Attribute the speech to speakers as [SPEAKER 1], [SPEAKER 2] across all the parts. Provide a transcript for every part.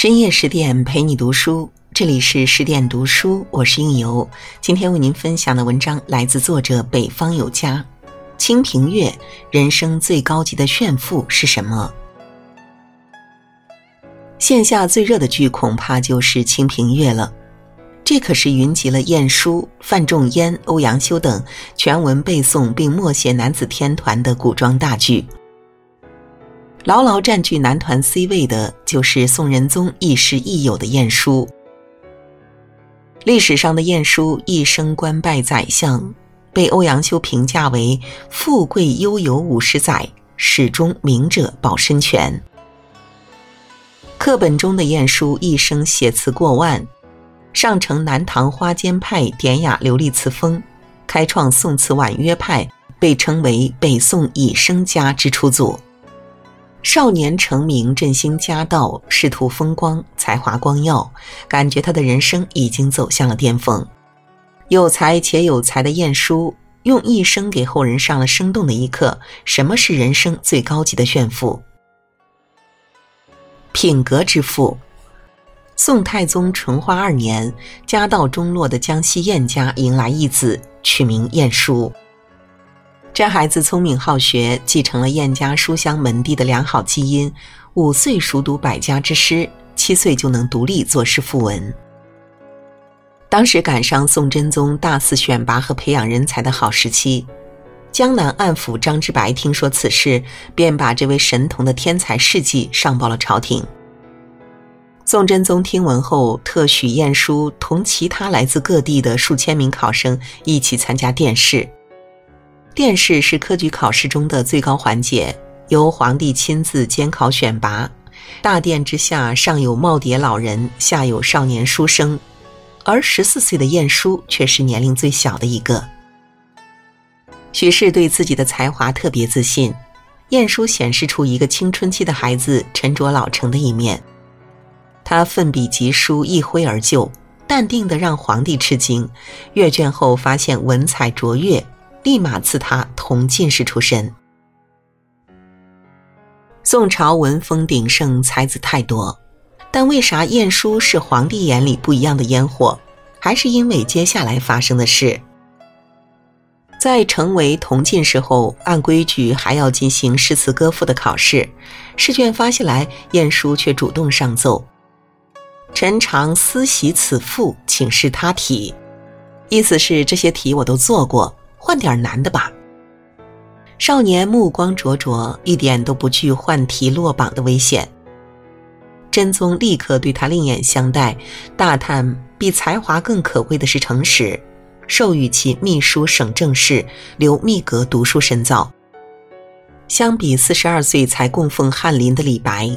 [SPEAKER 1] 深夜十点陪你读书，这里是十点读书，我是应由。今天为您分享的文章来自作者北方有家。清平乐，人生最高级的炫富是什么？线下最热的剧恐怕就是《清平乐》了。这可是云集了晏殊、范仲淹、欧阳修等全文背诵并默写男子天团的古装大剧。牢牢占据男团 C 位的，就是宋仁宗亦师亦友的晏殊。历史上的晏殊一生官拜宰相，被欧阳修评价为“富贵悠游五十载，始终明者保身权”。课本中的晏殊一生写词过万，上承南唐花间派典雅流利词风，开创宋词婉约派，被称为北宋以声家之初祖。少年成名，振兴家道，仕途风光，才华光耀，感觉他的人生已经走向了巅峰。有才且有才的晏殊，用一生给后人上了生动的一课：什么是人生最高级的炫富？品格之富。宋太宗淳化二年，家道中落的江西晏家迎来一子，取名晏殊。这孩子聪明好学，继承了晏家书香门第的良好基因。五岁熟读百家之诗，七岁就能独立作诗赋文。当时赶上宋真宗大肆选拔和培养人才的好时期，江南暗府张之白听说此事，便把这位神童的天才事迹上报了朝廷。宋真宗听闻后，特许晏殊同其他来自各地的数千名考生一起参加殿试。殿试是科举考试中的最高环节，由皇帝亲自监考选拔。大殿之下，上有耄耋老人，下有少年书生，而十四岁的晏殊却是年龄最小的一个。许氏对自己的才华特别自信，晏殊显示出一个青春期的孩子沉着老成的一面。他奋笔疾书，一挥而就，淡定的让皇帝吃惊。阅卷后发现文采卓越。立马赐他同进士出身。宋朝文风鼎盛，才子太多，但为啥晏殊是皇帝眼里不一样的烟火？还是因为接下来发生的事。在成为同进士后，按规矩还要进行诗词歌赋的考试。试卷发下来，晏殊却主动上奏：“臣常思习此赋，请示他题。”意思是这些题我都做过。换点难的吧。少年目光灼灼，一点都不惧换题落榜的危险。真宗立刻对他另眼相待，大叹比才华更可贵的是诚实，授予其秘书省政事，留秘阁读书深造。相比四十二岁才供奉翰林的李白，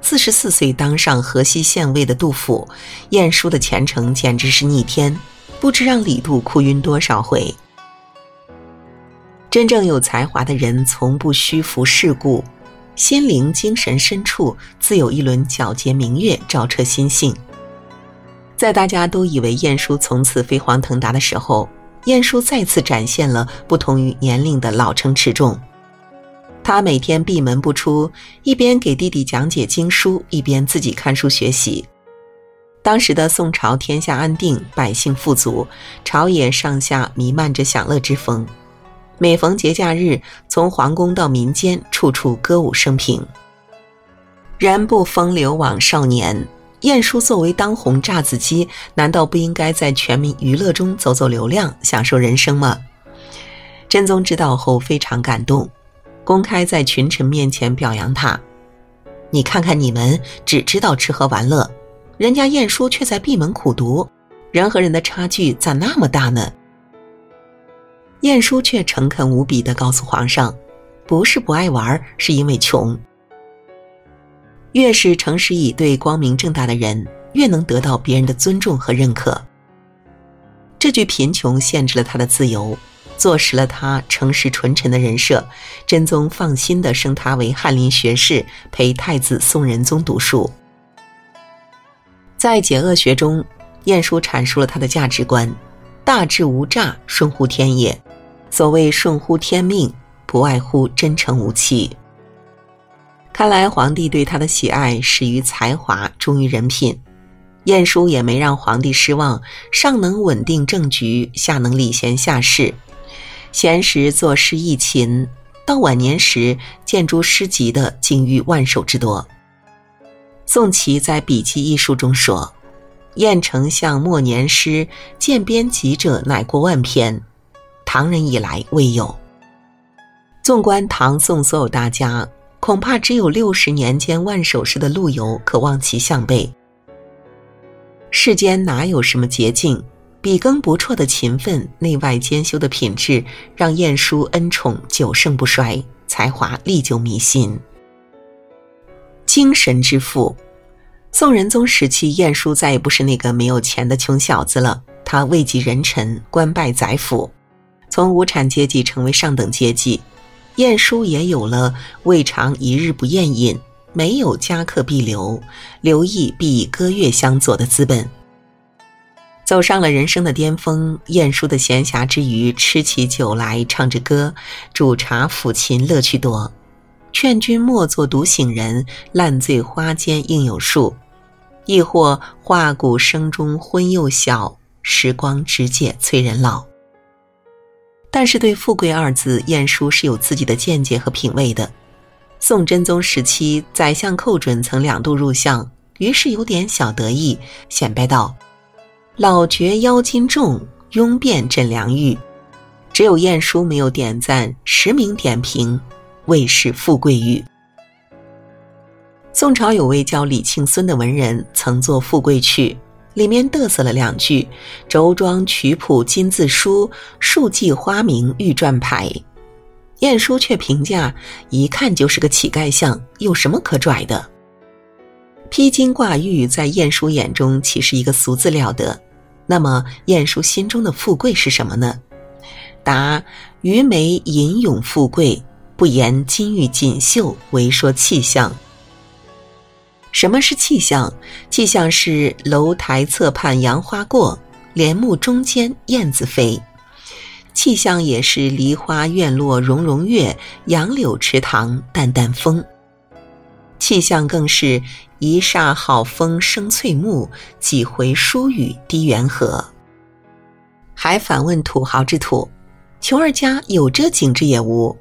[SPEAKER 1] 四十四岁当上河西县尉的杜甫，晏殊的前程简直是逆天，不知让李杜哭晕多少回。真正有才华的人，从不虚浮世故，心灵、精神深处自有一轮皎洁明月照彻心性。在大家都以为晏殊从此飞黄腾达的时候，晏殊再次展现了不同于年龄的老成持重。他每天闭门不出，一边给弟弟讲解经书，一边自己看书学习。当时的宋朝天下安定，百姓富足，朝野上下弥漫着享乐之风。每逢节假日，从皇宫到民间，处处歌舞升平。人不风流枉少年。晏殊作为当红炸子鸡，难道不应该在全民娱乐中走走流量，享受人生吗？真宗知道后非常感动，公开在群臣面前表扬他。你看看你们，只知道吃喝玩乐，人家晏殊却在闭门苦读，人和人的差距咋那么大呢？晏殊却诚恳无比地告诉皇上：“不是不爱玩，是因为穷。越是诚实以对、光明正大的人，越能得到别人的尊重和认可。”这句贫穷限制了他的自由，坐实了他诚实纯臣的人设。真宗放心地升他为翰林学士，陪太子宋仁宗读书。在解厄学中，晏殊阐述了他的价值观：大智无诈，顺乎天也。所谓顺乎天命，不外乎真诚无欺。看来皇帝对他的喜爱始于才华，忠于人品。晏殊也没让皇帝失望，上能稳定政局，下能礼贤下士。闲时作诗逸勤，到晚年时，见诸诗集的竟逾万首之多。宋祁在笔记一书中说：“晏丞相末年诗，见编集者乃过万篇，唐人以来未有。”纵观唐宋所有大家。恐怕只有六十年间万首诗的陆游可望其项背。世间哪有什么捷径？笔耕不辍的勤奋，内外兼修的品质，让晏殊恩宠久盛不衰，才华历久弥新。精神之父，宋仁宗时期，晏殊再也不是那个没有钱的穷小子了。他位极人臣，官拜宰辅，从无产阶级成为上等阶级。晏殊也有了未尝一日不宴饮，没有家客必留，留意必以歌乐相佐的资本。走上了人生的巅峰，晏殊的闲暇之余，吃起酒来唱着歌，煮茶抚琴，乐趣多。劝君莫作独醒人，烂醉花间应有数。亦或画鼓声中昏又晓，时光直解催人老。但是对“富贵”二字，晏殊是有自己的见解和品味的。宋真宗时期，宰相寇准曾两度入相，于是有点小得意，显摆道：“老觉腰筋重，拥遍枕良玉。”只有晏殊没有点赞，实名点评：“未是富贵玉。”宋朝有位叫李庆孙的文人，曾作《富贵曲》。里面嘚瑟了两句：“轴装曲谱金字书，数记花名玉篆牌。”晏殊却评价：“一看就是个乞丐相，有什么可拽的？”披金挂玉在晏殊眼中岂是一个俗字了得？那么晏殊心中的富贵是什么呢？答：鱼眉吟咏富贵，不言金玉锦绣，唯说气象。什么是气象？气象是楼台侧畔杨花过，帘幕中间燕子飞。气象也是梨花院落融融月，杨柳池塘淡淡风。气象更是一霎好风生翠木，几回疏雨滴元河。还反问土豪之土：穷二家有这景致也无？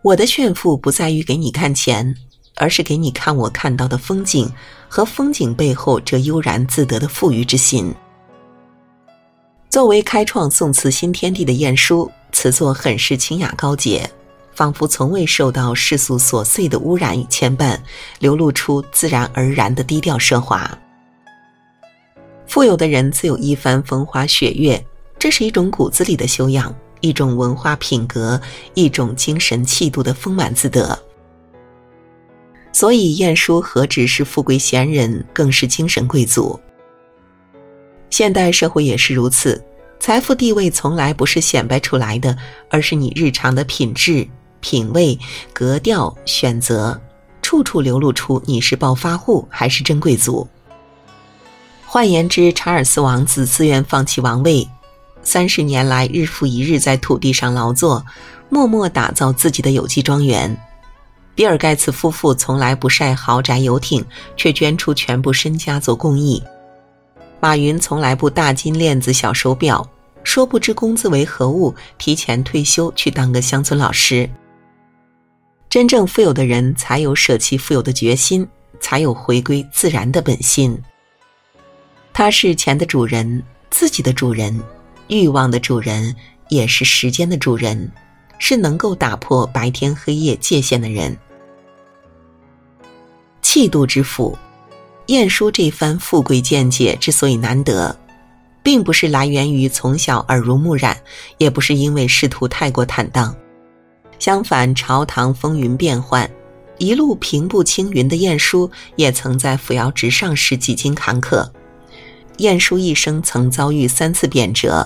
[SPEAKER 1] 我的炫富不在于给你看钱。而是给你看我看到的风景和风景背后这悠然自得的富裕之心。作为开创宋词新天地的晏殊，词作很是清雅高洁，仿佛从未受到世俗琐碎的污染与牵绊，流露出自然而然的低调奢华。富有的人自有一番风花雪月，这是一种骨子里的修养，一种文化品格，一种精神气度的丰满自得。所以，晏殊何止是富贵闲人，更是精神贵族。现代社会也是如此，财富地位从来不是显摆出来的，而是你日常的品质、品味、格调、选择，处处流露出你是暴发户还是真贵族。换言之，查尔斯王子自愿放弃王位，三十年来日复一日在土地上劳作，默默打造自己的有机庄园。比尔·盖茨夫妇从来不晒豪宅游艇，却捐出全部身家做公益。马云从来不大金链子、小手表，说不知工资为何物，提前退休去当个乡村老师。真正富有的人才有舍弃富有的决心，才有回归自然的本心。他是钱的主人，自己的主人，欲望的主人，也是时间的主人。是能够打破白天黑夜界限的人。气度之富，晏殊这番富贵见解之所以难得，并不是来源于从小耳濡目染，也不是因为仕途太过坦荡。相反，朝堂风云变幻，一路平步青云的晏殊，也曾在扶摇直上时几经坎坷。晏殊一生曾遭遇三次贬谪。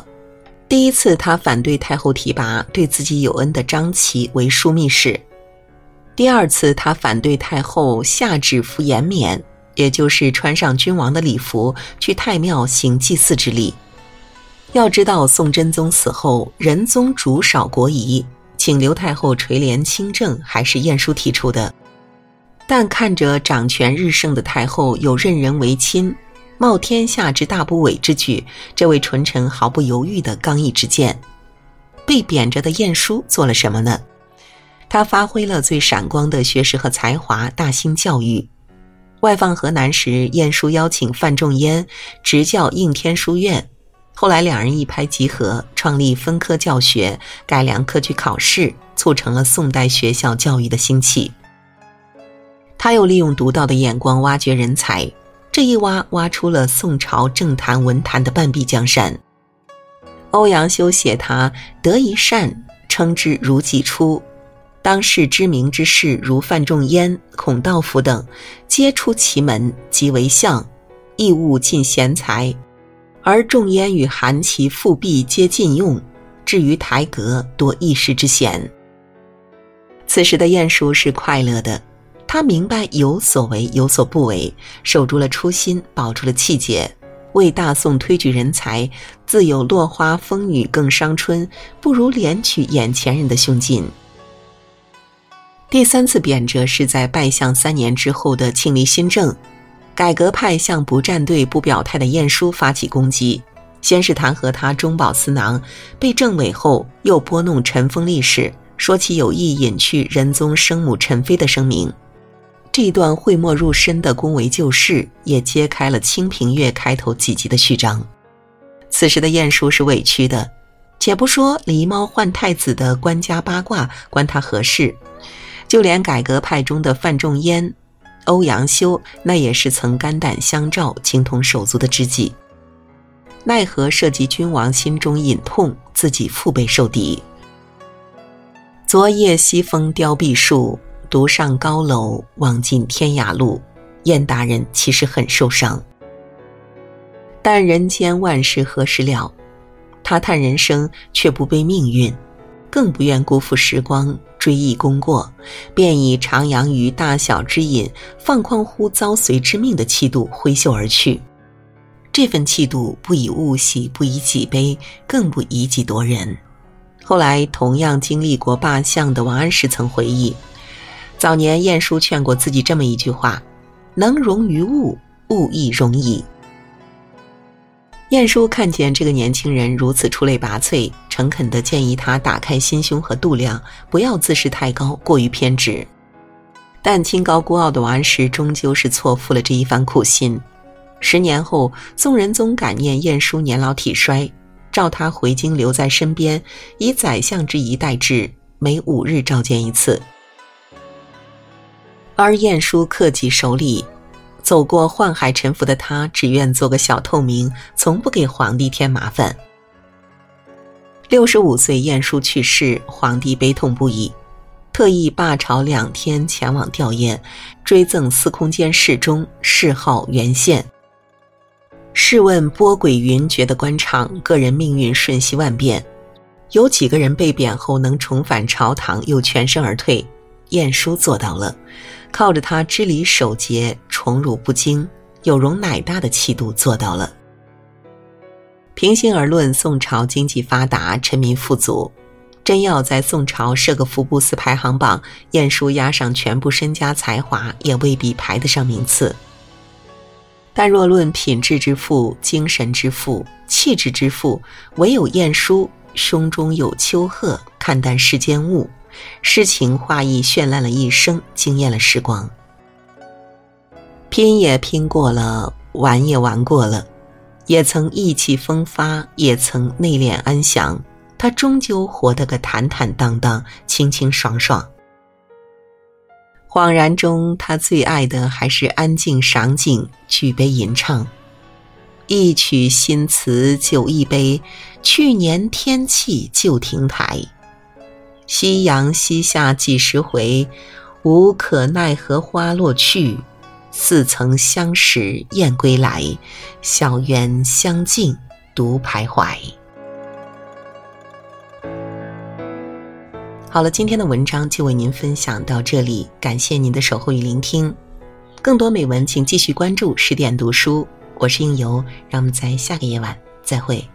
[SPEAKER 1] 第一次，他反对太后提拔对自己有恩的张琪为枢密使；第二次，他反对太后下旨服延冕，也就是穿上君王的礼服去太庙行祭祀之礼。要知道，宋真宗死后，仁宗主少国仪，请刘太后垂帘亲政，还是晏殊提出的。但看着掌权日盛的太后有任人唯亲、冒天下之大不韪之举，这位纯臣毫不犹豫的刚毅之见。被贬谪的晏殊做了什么呢？他发挥了最闪光的学识和才华，大兴教育。外放河南时，晏殊邀请范仲淹执教应天书院。后来两人一拍即合，创立分科教学，改良科举考试，促成了宋代学校教育的兴起。他又利用独到的眼光挖掘人才，这一挖挖出了宋朝政坛文坛的半壁江山。欧阳修写他德一善，称之如己出。当世知名之士如范仲淹、孔道夫等，皆出其门，即为相，亦务尽贤才。而仲淹与韩琦、复辟皆禁用，至于台阁多一时之嫌。此时的晏殊是快乐的，他明白有所为有所不为，守住了初心，保住了气节，为大宋推举人才。自有落花风雨更伤春，不如怜取眼前人的胸襟。第三次贬谪是在拜相三年之后的庆历新政。改革派向不站队、不表态的晏殊发起攻击，先是弹劾他中饱私囊，被政委后又拨弄尘封历史，说其有意隐去仁宗生母陈妃的声明。这一段讳莫入深的恭维旧事，也揭开了《清平乐》开头几集的序章。此时的晏殊是委屈的，且不说狸猫换太子的官家八卦关他何事，就连改革派中的范仲淹。欧阳修那也是曾肝胆相照、情同手足的知己，奈何涉及君王心中隐痛，自己腹背受敌。昨夜西风凋碧树，独上高楼，望尽天涯路。燕大人其实很受伤，但人间万事何时了？他叹人生，却不悲命运。更不愿辜负时光，追忆功过，便以徜徉于大小之隐，放旷乎遭随之命的气度挥袖而去。这份气度不以物喜，不以己悲，更不以己夺人。后来同样经历过罢相的王安石曾回忆，早年晏殊劝过自己这么一句话：“能容于物，物亦容矣。”晏殊看见这个年轻人如此出类拔萃，诚恳地建议他打开心胸和度量，不要自视太高，过于偏执。但清高孤傲的王安石终究是错付了这一番苦心。十年后，宋仁宗感念晏殊年老体衰，召他回京留在身边，以宰相之仪待之，每五日召见一次。而晏殊克己守礼。走过宦海沉浮的他，只愿做个小透明，从不给皇帝添麻烦。六十五岁，晏殊去世，皇帝悲痛不已，特意罢朝两天前往吊唁，追赠司空监侍中，谥号元宪。试问波诡云谲的官场，个人命运瞬息万变，有几个人被贬后能重返朝堂又全身而退？晏殊做到了。靠着他知礼守节、宠辱不惊、有容乃大的气度做到了。平心而论，宋朝经济发达，臣民富足，真要在宋朝设个福布斯排行榜，晏殊压上全部身家才华，也未必排得上名次。但若论品质之富、精神之富、气质之富，唯有晏殊胸中有丘壑，看淡世间物。诗情画意绚烂了一生，惊艳了时光。拼也拼过了，玩也玩过了，也曾意气风发，也曾内敛安详。他终究活得个坦坦荡荡、清清爽爽。恍然中，他最爱的还是安静赏景，举杯吟唱，一曲新词酒一杯，去年天气旧亭台。夕阳西下几时回？无可奈何花落去。似曾相识燕归来，小园香径独徘徊。好了，今天的文章就为您分享到这里，感谢您的守候与聆听。更多美文，请继续关注十点读书。我是应由，让我们在下个夜晚再会。